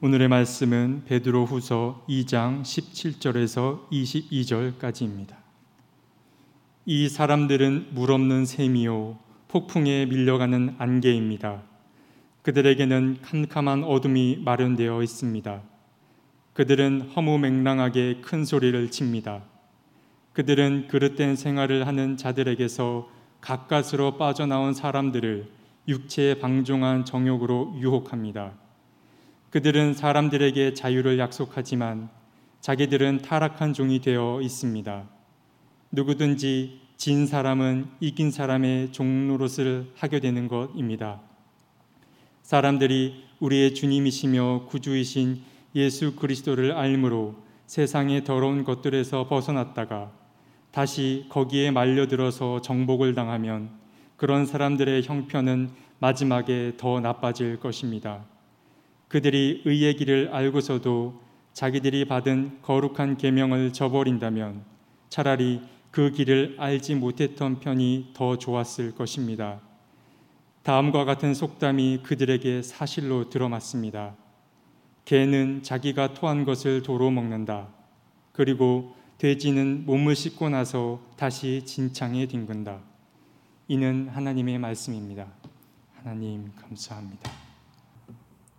오늘의 말씀은 베드로 후서 2장 17절에서 22절까지입니다. 이 사람들은 물 없는 샘이요 폭풍에 밀려가는 안개입니다. 그들에게는 캄캄한 어둠이 마련되어 있습니다. 그들은 허무맹랑하게 큰 소리를 칩니다. 그들은 그릇된 생활을 하는 자들에게서 가까스로 빠져나온 사람들을 육체의 방종한 정욕으로 유혹합니다. 그들은 사람들에게 자유를 약속하지만 자기들은 타락한 종이 되어 있습니다. 누구든지 진 사람은 이긴 사람의 종노릇을 하게 되는 것입니다. 사람들이 우리의 주님이시며 구주이신 예수 그리스도를 알므로 세상의 더러운 것들에서 벗어났다가 다시 거기에 말려들어서 정복을 당하면 그런 사람들의 형편은 마지막에 더 나빠질 것입니다. 그들이 의의 길을 알고서도 자기들이 받은 거룩한 계명을 저버린다면 차라리 그 길을 알지 못했던 편이 더 좋았을 것입니다. 다음과 같은 속담이 그들에게 사실로 들어맞습니다. 개는 자기가 토한 것을 도로 먹는다. 그리고 돼지는 몸을 씻고 나서 다시 진창에 뒹군다. 이는 하나님의 말씀입니다. 하나님 감사합니다.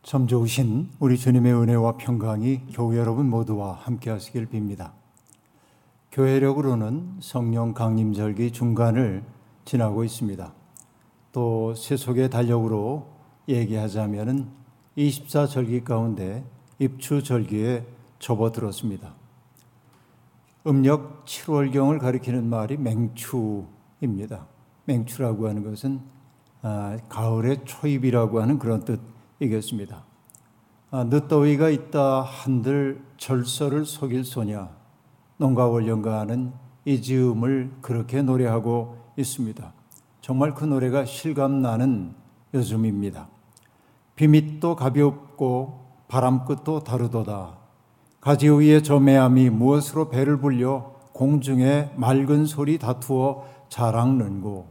참 좋으신 우리 주님의 은혜와 평강이 교회 여러분 모두와 함께 하시길 빕니다. 교회력으로는 성령 강림절기 중간을 지나고 있습니다. 또 세속의 달력으로 얘기하자면은 24절기 가운데 입추절기에 접어들었습니다. 음력 7월경을 가리키는 말이 맹추입니다. 맹추라고 하는 것은 아, 가을의 초입이라고 하는 그런 뜻 이겼습니다. 아, 늦더위가 있다 한들 절서를 속일 소냐 농가원령가 하는 이 즈음을 그렇게 노래하고 있습니다. 정말 그 노래가 실감나는 요즘입니다. 비밑도 가볍고 바람끝도 다르도다. 가지 위에 저매함이 무엇으로 배를 불려 공중에 맑은 소리 다투어 자랑는고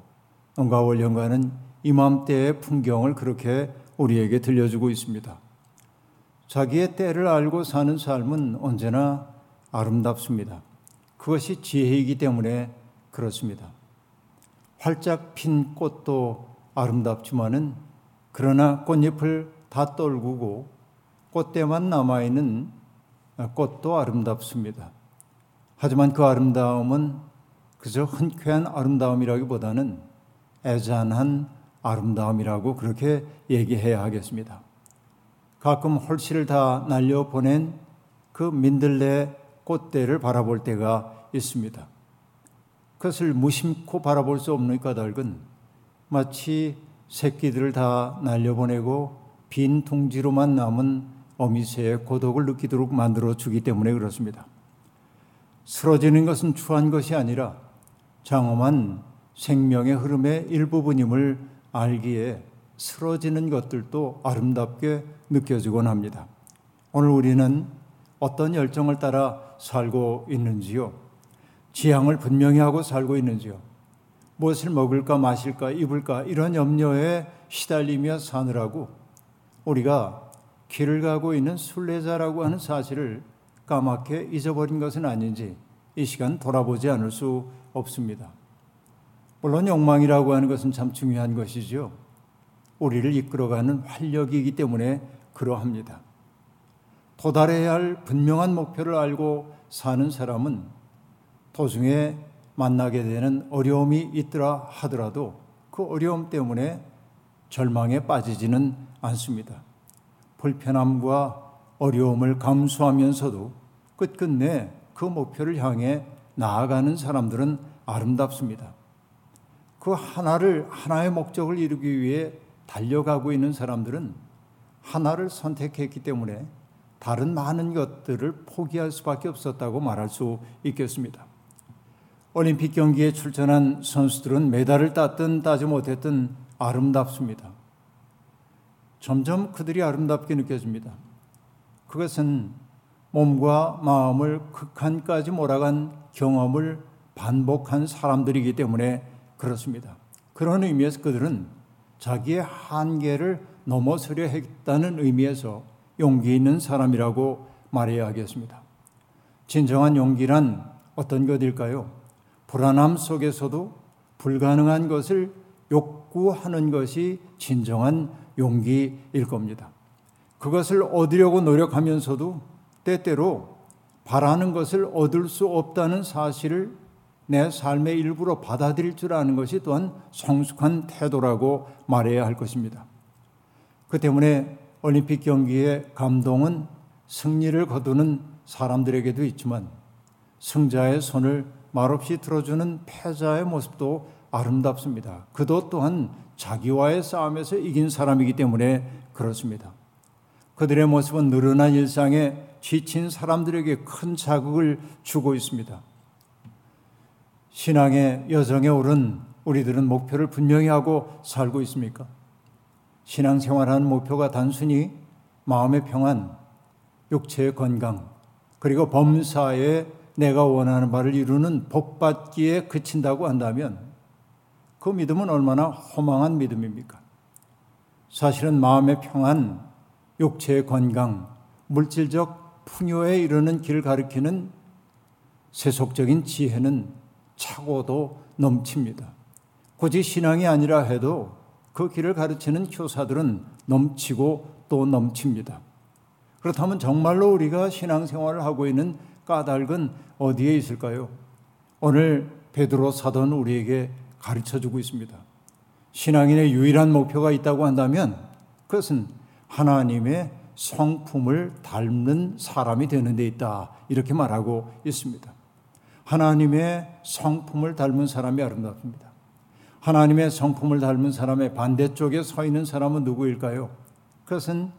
농가원령가는 이맘때의 풍경을 그렇게 우리에게 들려주고 있습니다. 자기의 때를 알고 사는 삶은 언제나 아름답습니다. 그것이 지혜이기 때문에 그렇습니다. 활짝 핀 꽃도 아름답지만은 그러나 꽃잎을 다 떨구고 꽃대만 남아있는 꽃도 아름답습니다. 하지만 그 아름다움은 그저 흔쾌한 아름다움이라기보다는 애잔한 아름다움이라고 그렇게 얘기해야 하겠습니다. 가끔 홀씨를 다 날려 보낸 그 민들레 꽃대를 바라볼 때가 있습니다. 그것을 무심코 바라볼 수 없는 까닭은 마치 새끼들을 다 날려보내고 빈 둥지로만 남은 어미새의 고독을 느끼도록 만들어 주기 때문에 그렇습니다. 쓰러지는 것은 추한 것이 아니라 장엄한 생명의 흐름의 일부분임을 알기에 쓰러지는 것들도 아름답게 느껴지곤 합니다. 오늘 우리는 어떤 열정을 따라 살고 있는지요? 지향을 분명히 하고 살고 있는지요? 무엇을 먹을까 마실까 입을까 이런 염려에 시달리며 사느라고 우리가 길을 가고 있는 순례자라고 하는 사실을 까맣게 잊어버린 것은 아닌지 이 시간 돌아보지 않을 수 없습니다. 물론 욕망이라고 하는 것은 참 중요한 것이죠. 우리를 이끌어가는 활력이기 때문에 그러합니다. 도달해야 할 분명한 목표를 알고 사는 사람은 도중에 만나게 되는 어려움이 있더라 하더라도 그 어려움 때문에 절망에 빠지지는 않습니다. 불편함과 어려움을 감수하면서도 끝끝내 그 목표를 향해 나아가는 사람들은 아름답습니다. 그 하나를 하나의 목적을 이루기 위해 달려가고 있는 사람들은 하나를 선택했기 때문에 다른 많은 것들을 포기할 수밖에 없었다고 말할 수 있겠습니다. 올림픽 경기에 출전한 선수들은 메달을 땄든 따지 못했든 아름답습니다. 점점 그들이 아름답게 느껴집니다. 그것은 몸과 마음을 극한까지 몰아간 경험을 반복한 사람들이기 때문에 그렇습니다. 그런 의미에서 그들은 자기의 한계를 넘어서려 했다는 의미에서 용기 있는 사람이라고 말해야 하겠습니다. 진정한 용기란 어떤 것일까요? 불안함 속에서도 불가능한 것을 욕구하는 것이 진정한 용기일 겁니다. 그것을 얻으려고 노력하면서도 때때로 바라는 것을 얻을 수 없다는 사실을 내 삶의 일부로 받아들일 줄 아는 것이 또한 성숙한 태도라고 말해야 할 것입니다. 그 때문에 올림픽 경기의 감동은 승리를 거두는 사람들에게도 있지만 승자의 손을 말없이 들어주는 패자의 모습도 아름답습니다. 그도 또한 자기와의 싸움에서 이긴 사람이기 때문에 그렇습니다. 그들의 모습은 늘어난 일상에 지친 사람들에게 큰 자극을 주고 있습니다. 신앙의 여정에 오른 우리들은 목표를 분명히 하고 살고 있습니까? 신앙생활하는 목표가 단순히 마음의 평안, 육체의 건강, 그리고 범사에 내가 원하는 바를 이루는 복받기에 그친다고 한다면 그 믿음은 얼마나 허망한 믿음입니까? 사실은 마음의 평안, 육체의 건강, 물질적 풍요에 이르는 길을 가리키는 세속적인 지혜는 차고도 넘칩니다. 굳이 신앙이 아니라 해도 그 길을 가르치는 교사들은 넘치고 또 넘칩니다. 그렇다면 정말로 우리가 신앙생활을 하고 있는 까닭은 어디에 있을까요? 오늘 베드로 사도는 우리에게 가르쳐 주고 있습니다. 신앙인의 유일한 목표가 있다고 한다면 그것은 하나님의 성품을 닮는 사람이 되는 데 있다. 이렇게 말하고 있습니다. 하나님의 성품을 닮은 사람이 아름답습니다. 하나님의 성품을 닮은 사람의 반대쪽에 서 있는 사람은 누구일까요? 그것은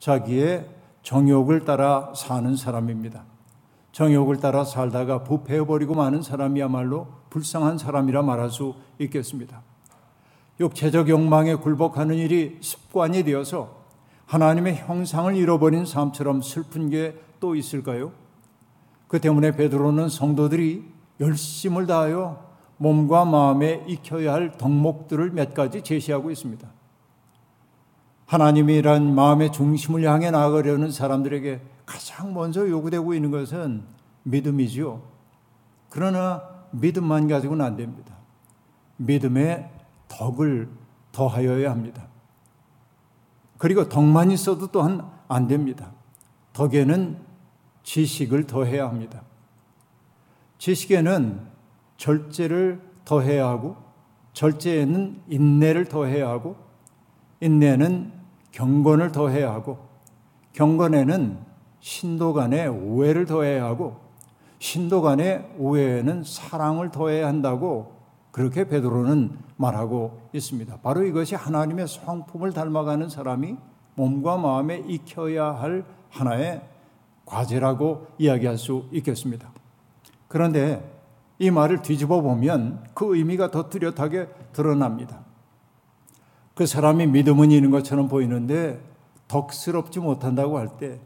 자기의 정욕을 따라 사는 사람입니다. 정욕을 따라 살다가 부패해버리고 마는 사람이야말로 불쌍한 사람이라 말할 수 있겠습니다. 육체적 욕망에 굴복하는 일이 습관이 되어서 하나님의 형상을 잃어버린 삶처럼 슬픈 게 또 있을까요? 그 때문에 베드로는 성도들이 열심을 다하여 몸과 마음에 익혀야 할 덕목들을 몇 가지 제시하고 있습니다. 하나님이란 마음의 중심을 향해 나아가려는 사람들에게 가장 먼저 요구되고 있는 것은 믿음이죠. 그러나 믿음만 가지고는 안 됩니다. 믿음의 덕을 더하여야 합니다. 그리고 덕만 있어도 또한 안 됩니다. 덕에는 지식을 더해야 합니다. 지식에는 절제를 더해야 하고, 절제에는 인내를 더해야 하고, 인내는 경건을 더해야 하고, 경건에는 신도 간의 오해를 더해야 하고, 신도 간의 오해에는 사랑을 더해야 한다고 그렇게 베드로는 말하고 있습니다. 바로 이것이 하나님의 성품을 닮아가는 사람이 몸과 마음에 익혀야 할 하나의 과제라고 이야기할 수 있겠습니다. 그런데 이 말을 뒤집어 보면 그 의미가 더 뚜렷하게 드러납니다. 그 사람이 믿음은 있는 것처럼 보이는데 덕스럽지 못한다고 할 때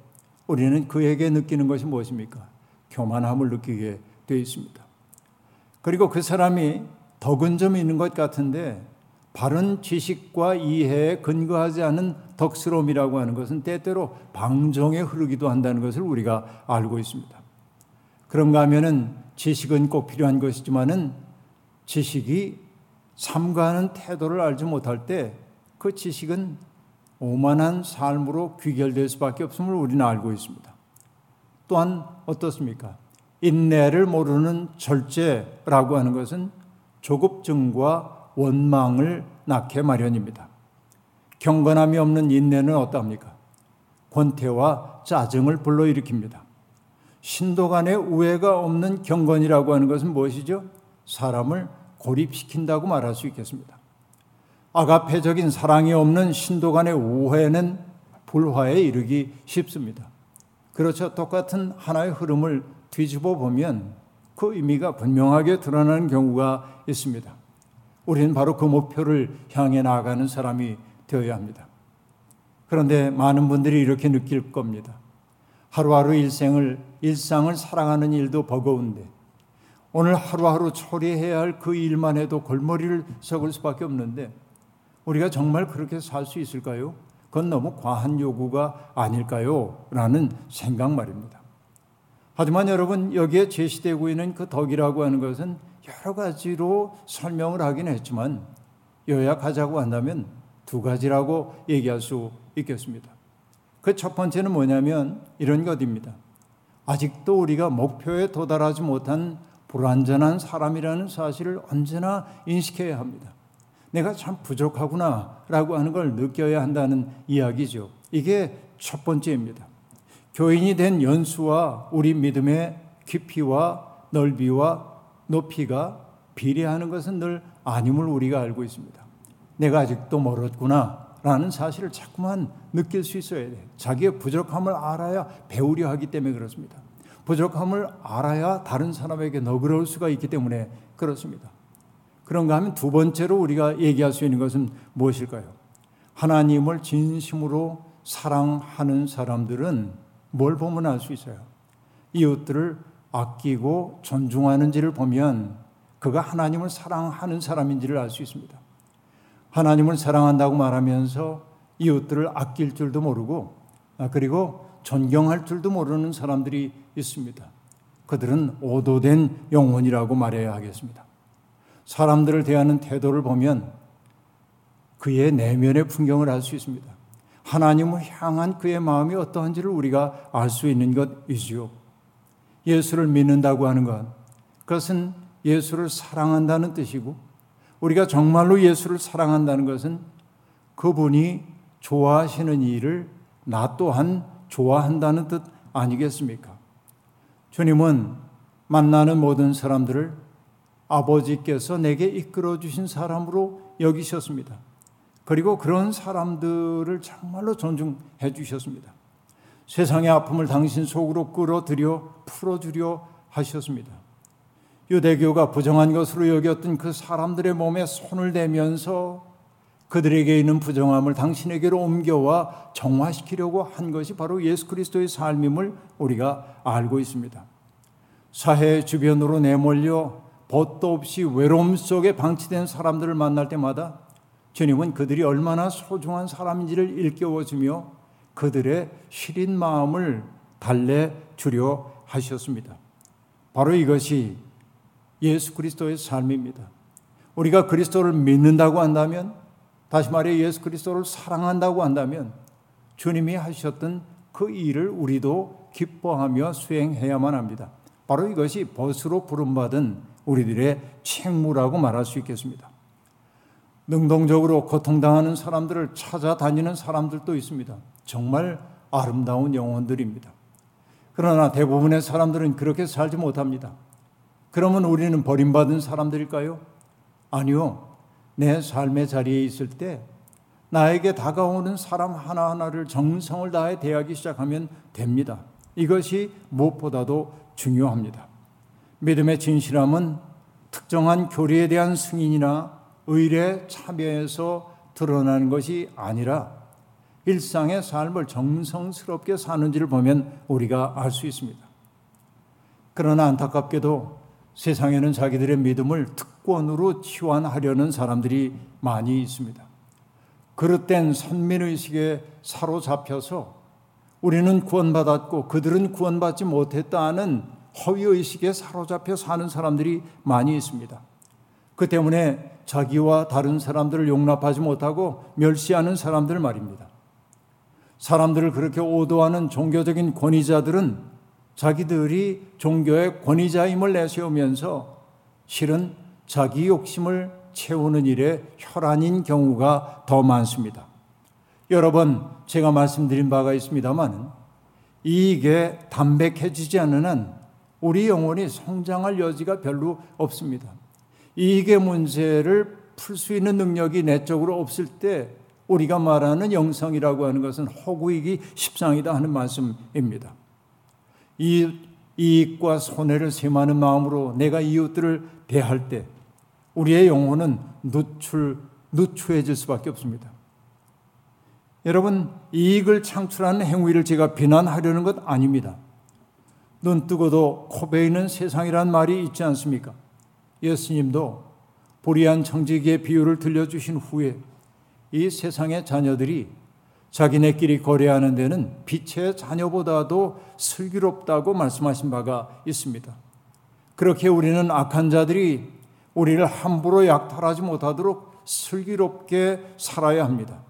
우리는 그에게 느끼는 것이 무엇입니까? 교만함을 느끼게 되어 있습니다. 그리고 그 사람이 덕은 좀 있는 것 같은데 바른 지식과 이해에 근거하지 않은 덕스러움이라고 하는 것은 때때로 방종에 흐르기도 한다는 것을 우리가 알고 있습니다. 그런가 하면은 지식은 꼭 필요한 것이지만은 지식이 삼가하는 태도를 알지 못할 때 그 지식은 오만한 삶으로 귀결될 수밖에 없음을 우리는 알고 있습니다. 또한 어떻습니까? 인내를 모르는 절제라고 하는 것은 조급증과 원망을 낳게 마련입니다. 경건함이 없는 인내는 어떠합니까? 권태와 짜증을 불러일으킵니다. 신도 간의 우애가 없는 경건이라고 하는 것은 무엇이죠? 사람을 고립시킨다고 말할 수 있겠습니다. 아가페적인 사랑이 없는 신도 간의 우애는 불화에 이르기 쉽습니다. 그렇죠. 똑같은 하나의 흐름을 뒤집어 보면 그 의미가 분명하게 드러나는 경우가 있습니다. 우리는 바로 그 목표를 향해 나아가는 사람이 되어야 합니다. 그런데 많은 분들이 이렇게 느낄 겁니다. 하루하루 일생을, 일상을 살아가는 일도 버거운데, 오늘 하루하루 처리해야 할 그 일만 해도 골머리를 썩을 수밖에 없는데, 우리가 정말 그렇게 살 수 있을까요? 그건 너무 과한 요구가 아닐까요? 라는 생각 말입니다. 하지만 여러분 여기에 제시되고 있는 그 덕이라고 하는 것은 여러 가지로 설명을 하긴 했지만 요약하자고 한다면 두 가지라고 얘기할 수 있겠습니다. 그 첫 번째는 뭐냐면 이런 것입니다. 아직도 우리가 목표에 도달하지 못한 불완전한 사람이라는 사실을 언제나 인식해야 합니다. 내가 참 부족하구나 라고 하는 걸 느껴야 한다는 이야기죠. 이게 첫 번째입니다. 교인이 된 연수와 우리 믿음의 깊이와 넓이와 높이가 비례하는 것은 늘 아님을 우리가 알고 있습니다. 내가 아직도 멀었구나 라는 사실을 자꾸만 느낄 수 있어야 돼. 자기의 부족함을 알아야 배우려 하기 때문에 그렇습니다. 부족함을 알아야 다른 사람에게 너그러울 수가 있기 때문에 그렇습니다. 그런가 하면 두 번째로 우리가 얘기할 수 있는 것은 무엇일까요? 하나님을 진심으로 사랑하는 사람들은 뭘 보면 알 수 있어요? 이웃들을 아끼고 존중하는지를 보면 그가 하나님을 사랑하는 사람인지를 알 수 있습니다. 하나님을 사랑한다고 말하면서 이웃들을 아낄 줄도 모르고 아, 그리고 존경할 줄도 모르는 사람들이 있습니다. 그들은 오도된 영혼이라고 말해야 하겠습니다. 사람들을 대하는 태도를 보면 그의 내면의 풍경을 알 수 있습니다. 하나님을 향한 그의 마음이 어떠한지를 우리가 알 수 있는 것이지요. 예수를 믿는다고 하는 것, 그것은 예수를 사랑한다는 뜻이고, 우리가 정말로 예수를 사랑한다는 것은 그분이 좋아하시는 일을 나 또한 좋아한다는 뜻 아니겠습니까? 주님은 만나는 모든 사람들을 아버지께서 내게 이끌어 주신 사람으로 여기셨습니다. 그리고 그런 사람들을 정말로 존중해 주셨습니다. 세상의 아픔을 당신 속으로 끌어들여 풀어주려 하셨습니다. 유대교가 부정한 것으로 여겼던 그 사람들의 몸에 손을 대면서 그들에게 있는 부정함을 당신에게로 옮겨와 정화시키려고 한 것이 바로 예수 그리스도의 삶임을 우리가 알고 있습니다. 사회 주변으로 내몰려 벗도 없이 외로움 속에 방치된 사람들을 만날 때마다 주님은 그들이 얼마나 소중한 사람인지를 일깨워주며 그들의 시린 마음을 달래 주려 하셨습니다. 바로 이것이 예수 그리스도의 삶입니다. 우리가 그리스도를 믿는다고 한다면, 다시 말해 예수 그리스도를 사랑한다고 한다면, 주님이 하셨던 그 일을 우리도 기뻐하며 수행해야만 합니다. 바로 이것이 벗으로 부름받은 우리들의 책무라고 말할 수 있겠습니다. 능동적으로 고통당하는 사람들을 찾아다니는 사람들도 있습니다. 정말 아름다운 영혼들입니다. 그러나 대부분의 사람들은 그렇게 살지 못합니다. 그러면 우리는 버림받은 사람들일까요? 아니요. 내 삶의 자리에 있을 때 나에게 다가오는 사람 하나하나를 정성을 다해 대하기 시작하면 됩니다. 이것이 무엇보다도 중요합니다. 믿음의 진실함은 특정한 교리에 대한 승인이나 의례 참여에서 드러나는 것이 아니라 일상의 삶을 정성스럽게 사는지를 보면 우리가 알 수 있습니다. 그러나 안타깝게도 세상에는 자기들의 믿음을 특권으로 치환하려는 사람들이 많이 있습니다. 그릇된 선민의식에 사로잡혀서 우리는 구원받았고 그들은 구원받지 못했다는 허위의식에 사로잡혀 사는 사람들이 많이 있습니다. 그 때문에 자기와 다른 사람들을 용납하지 못하고 멸시하는 사람들 말입니다. 사람들을 그렇게 오도하는 종교적인 권위자들은 자기들이 종교의 권위자임을 내세우면서 실은 자기 욕심을 채우는 일에 혈안인 경우가 더 많습니다. 여러 번 제가 말씀드린 바가 있습니다만 이게 담백해지지 않는 한 우리 영혼이 성장할 여지가 별로 없습니다. 이익의 문제를 풀 수 있는 능력이 내적으로 없을 때 우리가 말하는 영성이라고 하는 것은 허구이기 십상이다 하는 말씀입니다. 이 이익과 손해를 sem하는 마음으로 내가 이웃들을 대할 때 우리의 영혼은 누출 누추해질 수밖에 없습니다. 여러분 이익을 창출하는 행위를 제가 비난하려는 것 아닙니다. 눈 뜨고도 코 베이는 세상이란 말이 있지 않습니까? 예수님도 보리한 청지기의 비유를 들려주신 후에 이 세상의 자녀들이 자기네끼리 거래하는 데는 빛의 자녀보다도 슬기롭다고 말씀하신 바가 있습니다. 그렇게 우리는 악한 자들이 우리를 함부로 약탈하지 못하도록 슬기롭게 살아야 합니다.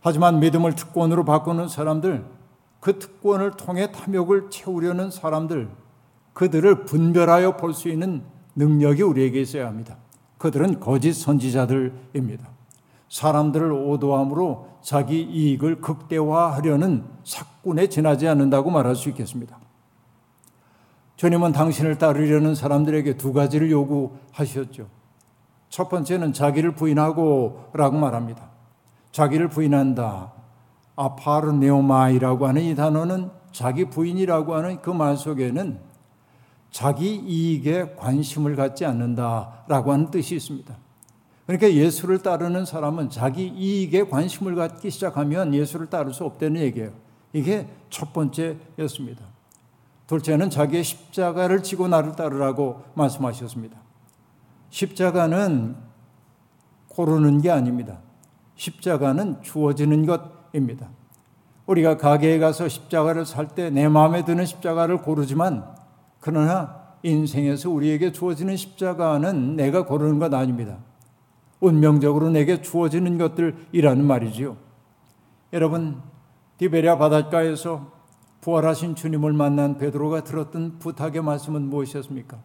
하지만 믿음을 특권으로 바꾸는 사람들, 그 특권을 통해 탐욕을 채우려는 사람들, 그들을 분별하여 볼 수 있는 능력이 우리에게 있어야 합니다. 그들은 거짓 선지자들입니다. 사람들을 오도함으로 자기 이익을 극대화하려는 사꾼에 지나지 않는다고 말할 수 있겠습니다. 주님은 당신을 따르려는 사람들에게 두 가지를 요구하셨죠. 첫 번째는 자기를 부인하고 라고 말합니다. 자기를 부인한다. 아파르네오마이라고 하는 이 단어는 자기 부인이라고 하는 그 말 속에는 자기 이익에 관심을 갖지 않는다라고 하는 뜻이 있습니다. 그러니까 예수를 따르는 사람은 자기 이익에 관심을 갖기 시작하면 예수를 따를 수 없다는 얘기예요. 이게 첫 번째였습니다. 둘째는 자기의 십자가를 지고 나를 따르라고 말씀하셨습니다. 십자가는 고르는 게 아닙니다. 십자가는 주어지는 것입니다. 우리가 가게에 가서 십자가를 살 때 내 마음에 드는 십자가를 고르지만 그러나 인생에서 우리에게 주어지는 십자가는 내가 고르는 것 아닙니다. 운명적으로 내게 주어지는 것들이라는 말이지요. 여러분, 디베리아 바닷가에서 부활하신 주님을 만난 베드로가 들었던 부탁의 말씀은 무엇이었습니까?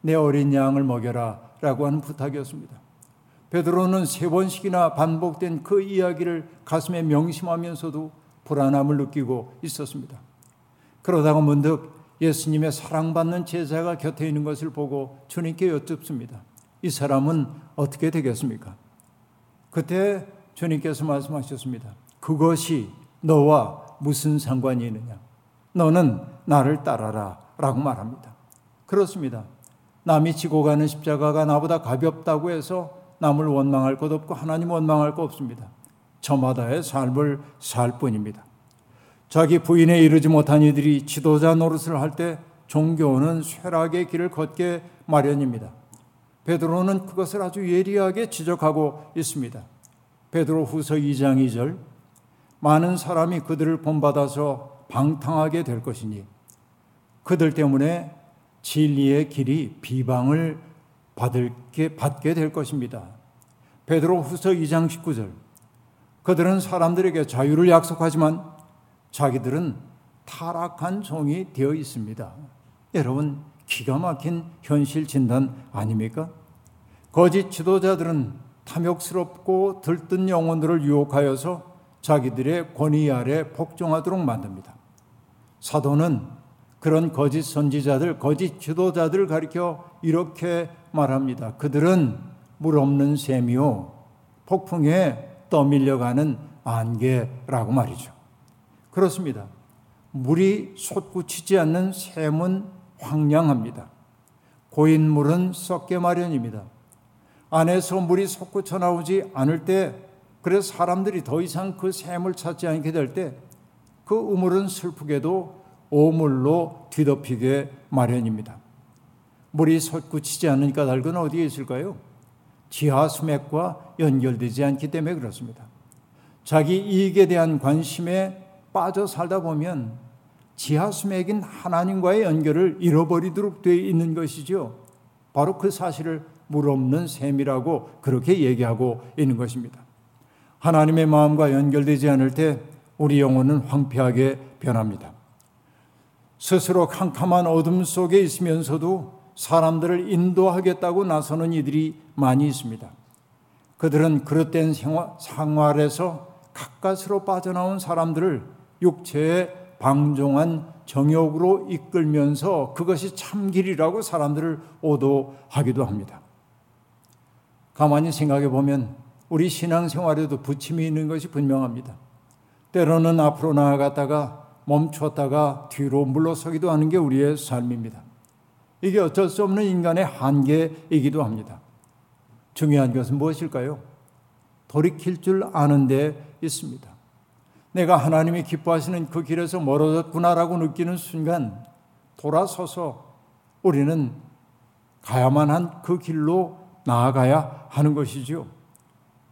내 어린 양을 먹여라 라고 하는 부탁이었습니다. 베드로는 세 번씩이나 반복된 그 이야기를 가슴에 명심하면서도 불안함을 느끼고 있었습니다. 그러다가 문득 예수님의 사랑받는 제자가 곁에 있는 것을 보고 주님께 여쭙습니다. 이 사람은 어떻게 되겠습니까? 그때 주님께서 말씀하셨습니다. 그것이 너와 무슨 상관이 있느냐? 너는 나를 따라라. 라고 말합니다. 그렇습니다. 남이 지고 가는 십자가가 나보다 가볍다고 해서 남을 원망할 것 없고 하나님 원망할 것 없습니다. 저마다의 삶을 살 뿐입니다. 자기 부인에 이르지 못한 이들이 지도자 노릇을 할 때 종교는 쇠락의 길을 걷게 마련입니다. 베드로는 그것을 아주 예리하게 지적하고 있습니다. 베드로 후서 2장 2절 많은 사람이 그들을 본받아서 방탕하게 될 것이니 그들 때문에 진리의 길이 비방을 받을 게 받게 될 것입니다. 베드로 후서 2장 19절 그들은 사람들에게 자유를 약속하지만 자기들은 타락한 종이 되어 있습니다. 여러분 기가 막힌 현실 진단 아닙니까? 거짓 지도자들은 탐욕스럽고 들뜬 영혼들을 유혹하여서 자기들의 권위 아래 복종하도록 만듭니다. 사도는 그런 거짓 선지자들, 거짓 지도자들을 가리켜 이렇게 말합니다. 그들은 물 없는 샘이요 폭풍에 떠밀려가는 안개라고 말이죠. 그렇습니다. 물이 솟구치지 않는 샘은 황량합니다. 고인 물은 썩게 마련입니다. 안에서 물이 솟구쳐 나오지 않을 때 그래서 사람들이 더 이상 그 샘을 찾지 않게 될 때 그 우물은 슬프게도 오물로 뒤덮이게 마련입니다. 물이 솟구치지 않는 까닭은 어디에 있을까요? 지하 수맥과 연결되지 않기 때문에 그렇습니다. 자기 이익에 대한 관심에 빠져 살다 보면 지하 수맥인 하나님과의 연결을 잃어버리도록 되어 있는 것이죠. 바로 그 사실을 물 없는 샘이라고 그렇게 얘기하고 있는 것입니다. 하나님의 마음과 연결되지 않을 때 우리 영혼은 황폐하게 변합니다. 스스로 캄캄한 어둠 속에 있으면서도 사람들을 인도하겠다고 나서는 이들이 많이 있습니다. 그들은 그릇된 생활에서 가까스로 빠져나온 사람들을 육체의 방종한 정욕으로 이끌면서 그것이 참길이라고 사람들을 오도하기도 합니다. 가만히 생각해 보면 우리 신앙생활에도 부침이 있는 것이 분명합니다. 때로는 앞으로 나아갔다가 멈췄다가 뒤로 물러서기도 하는 게 우리의 삶입니다. 이게 어쩔 수 없는 인간의 한계이기도 합니다. 중요한 것은 무엇일까요? 돌이킬 줄 아는 데 있습니다. 내가 하나님이 기뻐하시는 그 길에서 멀어졌구나라고 느끼는 순간 돌아서서 우리는 가야만 한 그 길로 나아가야 하는 것이죠.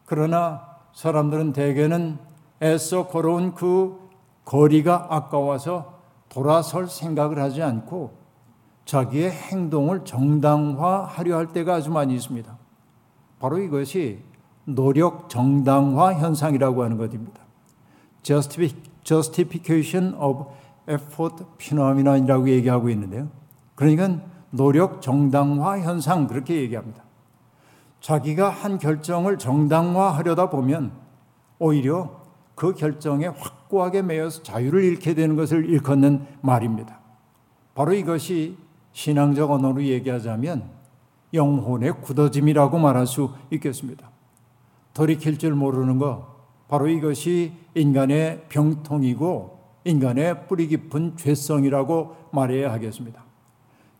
그러나 사람들은 대개는 애써 걸어온 그 거리가 아까워서 돌아설 생각을 하지 않고 자기의 행동을 정당화하려 할 때가 아주 많이 있습니다. 바로 이것이 노력 정당화 현상이라고 하는 것입니다. Justification of effort phenomenon이라고 얘기하고 있는데요. 그러니까 노력 정당화 현상 그렇게 얘기합니다. 자기가 한 결정을 정당화하려다 보면 오히려 그 결정에 확고하게 매여서 자유를 잃게 되는 것을 일컫는 말입니다. 바로 이것이 신앙적 언어로 얘기하자면 영혼의 굳어짐이라고 말할 수 있겠습니다. 돌이킬 줄 모르는 것, 바로 이것이 인간의 병통이고 인간의 뿌리 깊은 죄성이라고 말해야 하겠습니다.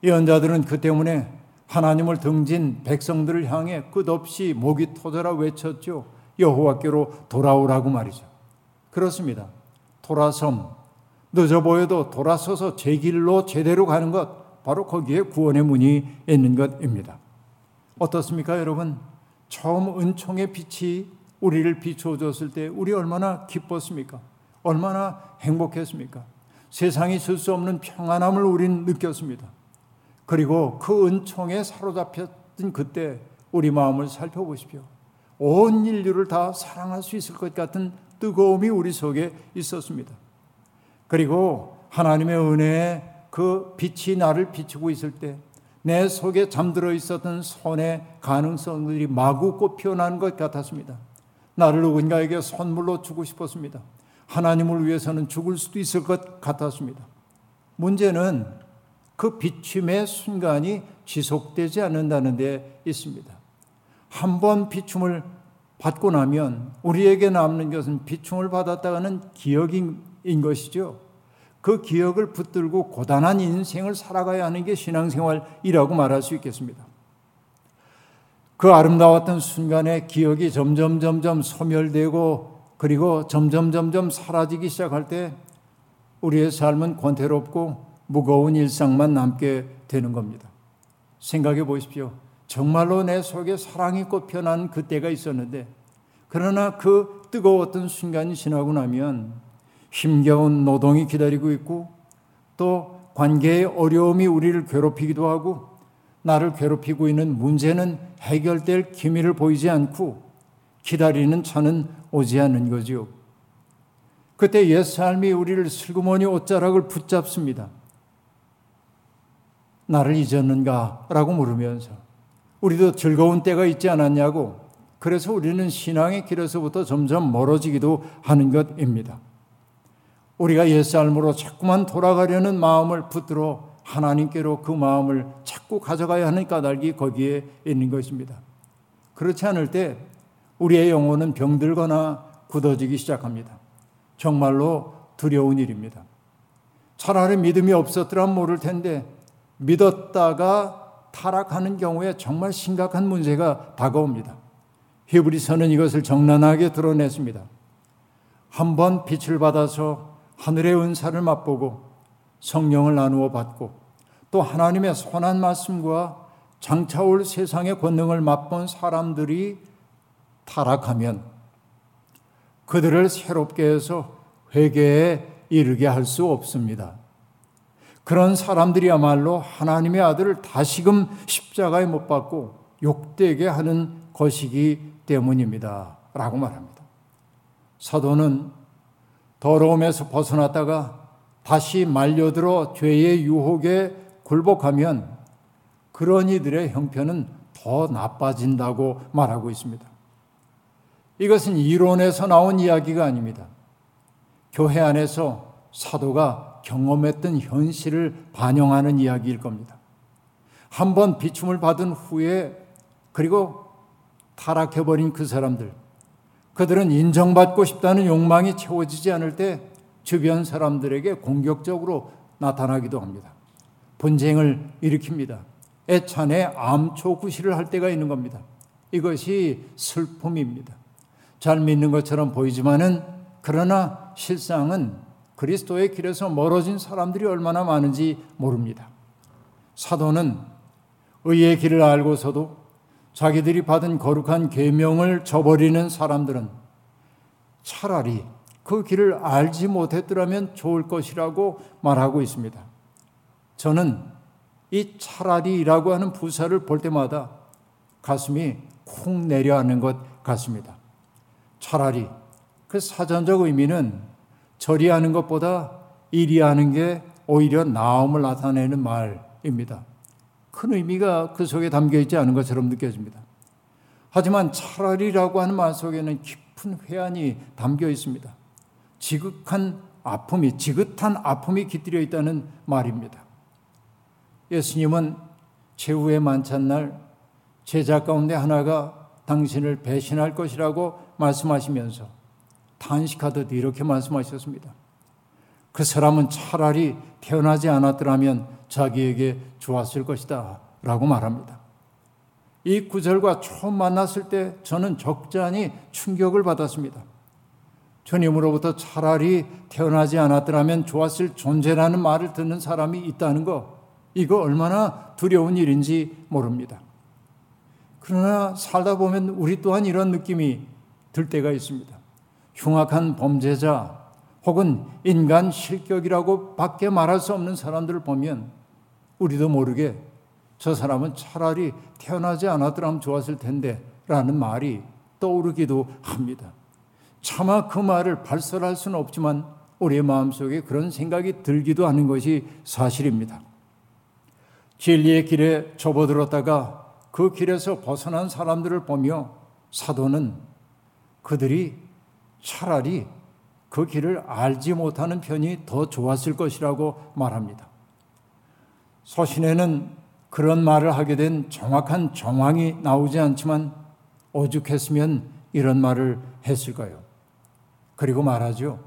예언자들은 그 때문에 하나님을 등진 백성들을 향해 끝없이 목이 터져라 외쳤죠. 여호와께로 돌아오라고 말이죠. 그렇습니다. 돌아섬 늦어 보여도 돌아서서 제 길로 제대로 가는 것 바로 거기에 구원의 문이 있는 것입니다. 어떻습니까, 여러분? 처음 은총의 빛이 우리를 비추어 줬을 때 우리 얼마나 기뻤습니까? 얼마나 행복했습니까? 세상이 줄수 없는 평안함을 우린 느꼈습니다. 그리고 그 은총에 사로잡혔던 그때 우리 마음을 살펴보십시오. 온 인류를 다 사랑할 수 있을 것 같은 뜨거움이 우리 속에 있었습니다. 그리고 하나님의 은혜에 그 빛이 나를 비추고 있을 때 내 속에 잠들어 있었던 선의 가능성들이 마구 꽃 피어나는 것 같았습니다. 나를 누군가에게 선물로 주고 싶었습니다. 하나님을 위해서는 죽을 수도 있을 것 같았습니다. 문제는 그 비춤의 순간이 지속되지 않는다는 데 있습니다. 한 번 비춤을 받고 나면 우리에게 남는 것은 비춤을 받았다가는 기억인 것이죠. 그 기억을 붙들고 고단한 인생을 살아가야 하는 게 신앙생활이라고 말할 수 있겠습니다. 그 아름다웠던 순간에 기억이 점점 점점 소멸되고 그리고 점점 점점 사라지기 시작할 때 우리의 삶은 권태롭고 무거운 일상만 남게 되는 겁니다. 생각해 보십시오. 정말로 내 속에 사랑이 꽃피어난 그때가 있었는데 그러나 그 뜨거웠던 순간이 지나고 나면 힘겨운 노동이 기다리고 있고 또 관계의 어려움이 우리를 괴롭히기도 하고 나를 괴롭히고 있는 문제는 해결될 기미를 보이지 않고 기다리는 차는 오지 않는 거지요. 그때 옛 삶이 우리를 슬그머니 옷자락을 붙잡습니다. 나를 잊었는가? 라고 물으면서 우리도 즐거운 때가 있지 않았냐고 그래서 우리는 신앙의 길에서부터 점점 멀어지기도 하는 것입니다. 우리가 옛삶으로 자꾸만 돌아가려는 마음을 붙들어 하나님께로 그 마음을 자꾸 가져가야 하는 까닭이 거기에 있는 것입니다. 그렇지 않을 때 우리의 영혼은 병들거나 굳어지기 시작합니다. 정말로 두려운 일입니다. 차라리 믿음이 없었더라 모를 텐데 믿었다가 타락하는 경우에 정말 심각한 문제가 다가옵니다. 히브리서는 이것을 정난하게 드러냈습니다. 한 번 빛을 받아서 하늘의 은사를 맛보고 성령을 나누어 받고 또 하나님의 선한 말씀과 장차올 세상의 권능을 맛본 사람들이 타락하면 그들을 새롭게 해서 회개에 이르게 할 수 없습니다. 그런 사람들이야말로 하나님의 아들을 다시금 십자가에 못 박고 욕되게 하는 것이기 때문입니다. 라고 말합니다. 사도는 더러움에서 벗어났다가 다시 말려들어 죄의 유혹에 굴복하면 그런 이들의 형편은 더 나빠진다고 말하고 있습니다. 이것은 이론에서 나온 이야기가 아닙니다. 교회 안에서 사도가 경험했던 현실을 반영하는 이야기일 겁니다. 한번 비춤을 받은 후에 그리고 타락해버린 그 사람들, 그들은 인정받고 싶다는 욕망이 채워지지 않을 때 주변 사람들에게 공격적으로 나타나기도 합니다. 분쟁을 일으킵니다. 애찬에 암초구시를 할 때가 있는 겁니다. 이것이 슬픔입니다. 잘 믿는 것처럼 보이지만은 그러나 실상은 그리스도의 길에서 멀어진 사람들이 얼마나 많은지 모릅니다. 사도는 의의 길을 알고서도 자기들이 받은 거룩한 계명을 저버리는 사람들은 차라리 그 길을 알지 못했더라면 좋을 것이라고 말하고 있습니다. 저는 이 차라리라고 하는 부사를 볼 때마다 가슴이 쿵 내려앉는 것 같습니다. 차라리 그 사전적 의미는 저리 하는 것보다 이리 하는 게 오히려 나음을 나타내는 말입니다. 큰 의미가 그 속에 담겨 있지 않은 것처럼 느껴집니다. 하지만 차라리라고 하는 말 속에는 깊은 회한이 담겨 있습니다. 지극한 아픔이, 지긋한 아픔이 깃들여 있다는 말입니다. 예수님은 최후의 만찬날 제자 가운데 하나가 당신을 배신할 것이라고 말씀하시면서 탄식하듯 이렇게 말씀하셨습니다. 그 사람은 차라리 태어나지 않았더라면 자기에게 좋았을 것이다. 라고 말합니다. 이 구절과 처음 만났을 때 저는 적잖이 충격을 받았습니다. 주님으로부터 차라리 태어나지 않았더라면 좋았을 존재라는 말을 듣는 사람이 있다는 거, 이거 얼마나 두려운 일인지 모릅니다. 그러나 살다 보면 우리 또한 이런 느낌이 들 때가 있습니다. 흉악한 범죄자 혹은 인간 실격이라고 밖에 말할 수 없는 사람들을 보면 우리도 모르게 저 사람은 차라리 태어나지 않았더라면 좋았을 텐데 라는 말이 떠오르기도 합니다. 차마 그 말을 발설할 수는 없지만 우리의 마음속에 그런 생각이 들기도 하는 것이 사실입니다. 진리의 길에 접어들었다가 그 길에서 벗어난 사람들을 보며 사도는 그들이 차라리 그 길을 알지 못하는 편이 더 좋았을 것이라고 말합니다. 서신에는 그런 말을 하게 된 정확한 정황이 나오지 않지만 오죽했으면 이런 말을 했을까요? 그리고 말하죠.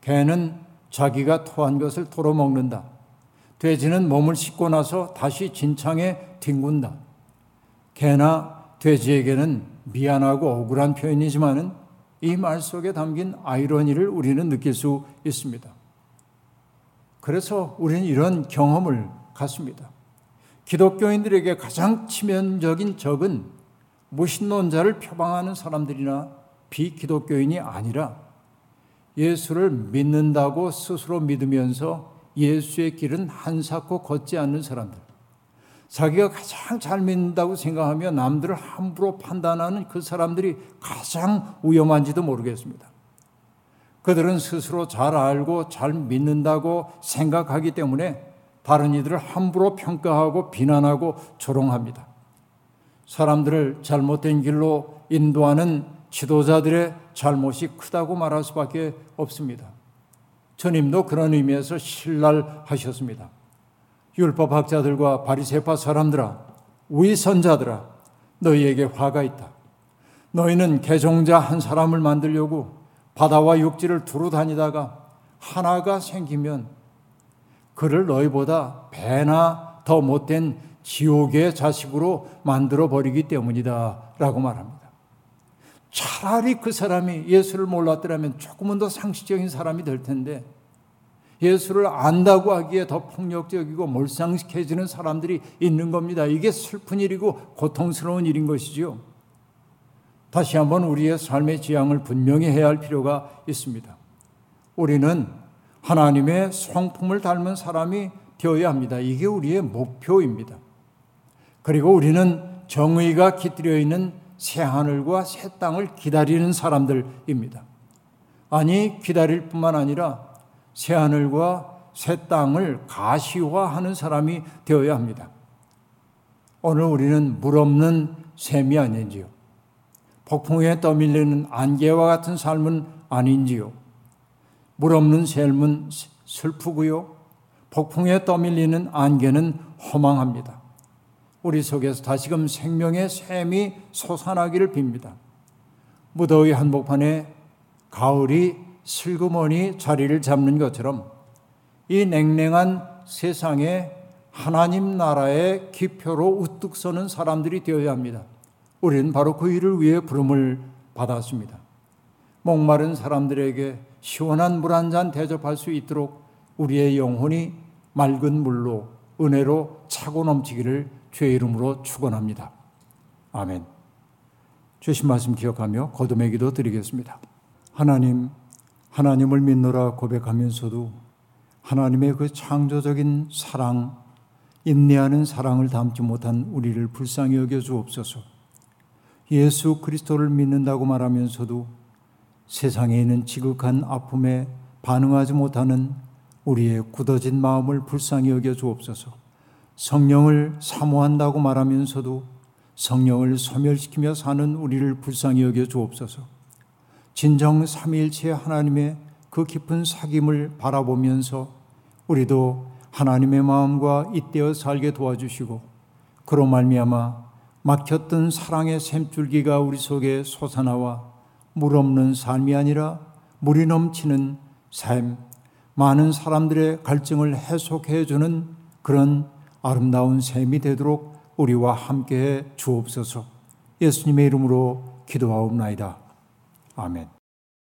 개는 자기가 토한 것을 토로 먹는다. 돼지는 몸을 씻고 나서 다시 진창에 뒹군다. 개나 돼지에게는 미안하고 억울한 표현이지만은 이 말 속에 담긴 아이러니를 우리는 느낄 수 있습니다. 그래서 우리는 이런 경험을 갖습니다. 기독교인들에게 가장 치명적인 적은 무신론자를 표방하는 사람들이나 비기독교인이 아니라 예수를 믿는다고 스스로 믿으면서 예수의 길은 한사코 걷지 않는 사람들. 자기가 가장 잘 믿는다고 생각하며 남들을 함부로 판단하는 그 사람들이 가장 위험한지도 모르겠습니다. 그들은 스스로 잘 알고 잘 믿는다고 생각하기 때문에 다른 이들을 함부로 평가하고 비난하고 조롱합니다. 사람들을 잘못된 길로 인도하는 지도자들의 잘못이 크다고 말할 수밖에 없습니다. 주님도 그런 의미에서 신랄하셨습니다. 율법학자들과 바리새파 사람들아 위선자들아 너희에게 화가 있다. 너희는 개종자 한 사람을 만들려고 바다와 육지를 두루 다니다가 하나가 생기면 그를 너희보다 배나 더 못된 지옥의 자식으로 만들어 버리기 때문이다. 라고 말합니다. 차라리 그 사람이 예수를 몰랐더라면 조금은 더 상식적인 사람이 될 텐데 예수를 안다고 하기에 더 폭력적이고 몰상식해지는 사람들이 있는 겁니다. 이게 슬픈 일이고 고통스러운 일인 것이지요. 다시 한번 우리의 삶의 지향을 분명히 해야 할 필요가 있습니다. 우리는 하나님의 성품을 닮은 사람이 되어야 합니다. 이게 우리의 목표입니다. 그리고 우리는 정의가 깃들여 있는 새 하늘과 새 땅을 기다리는 사람들입니다. 아니, 기다릴 뿐만 아니라 새 하늘과 새 땅을 가시화하는 사람이 되어야 합니다. 오늘 우리는 물 없는 샘이 아닌지요. 폭풍에 떠밀리는 안개와 같은 삶은 아닌지요. 물 없는 샘은 슬프고요. 폭풍에 떠밀리는 안개는 허망합니다. 우리 속에서 다시금 생명의 샘이 솟아나기를 빕니다. 무더위 한복판에 가을이 슬그머니 자리를 잡는 것처럼 이 냉랭한 세상에 하나님 나라의 기표로 우뚝 서는 사람들이 되어야 합니다. 우리는 바로 그 일을 위해 부름을 받았습니다. 목마른 사람들에게 시원한 물 한 잔 대접할 수 있도록 우리의 영혼이 맑은 물로 은혜로 차고 넘치기를 주의 이름으로 축원합니다. 아멘. 주신 말씀 기억하며 거듭의 기도 드리겠습니다. 하나님 하나님을 믿노라 고백하면서도 하나님의 그 창조적인 사랑, 인내하는 사랑을 담지 못한 우리를 불쌍히 여겨 주옵소서. 예수 그리스도를 믿는다고 말하면서도 세상에 있는 지극한 아픔에 반응하지 못하는 우리의 굳어진 마음을 불쌍히 여겨 주옵소서. 성령을 사모한다고 말하면서도 성령을 소멸시키며 사는 우리를 불쌍히 여겨 주옵소서. 진정 삼위일체 하나님의 그 깊은 사귐을 바라보면서 우리도 하나님의 마음과 잇대어 살게 도와주시고 그로 말미암아 막혔던 사랑의 샘줄기가 우리 속에 솟아나와 물 없는 삶이 아니라 물이 넘치는 삶, 많은 사람들의 갈증을 해소해 주는 그런 아름다운 셈이 되도록 우리와 함께 해 주옵소서. 예수님의 이름으로 기도하옵나이다. 아멘.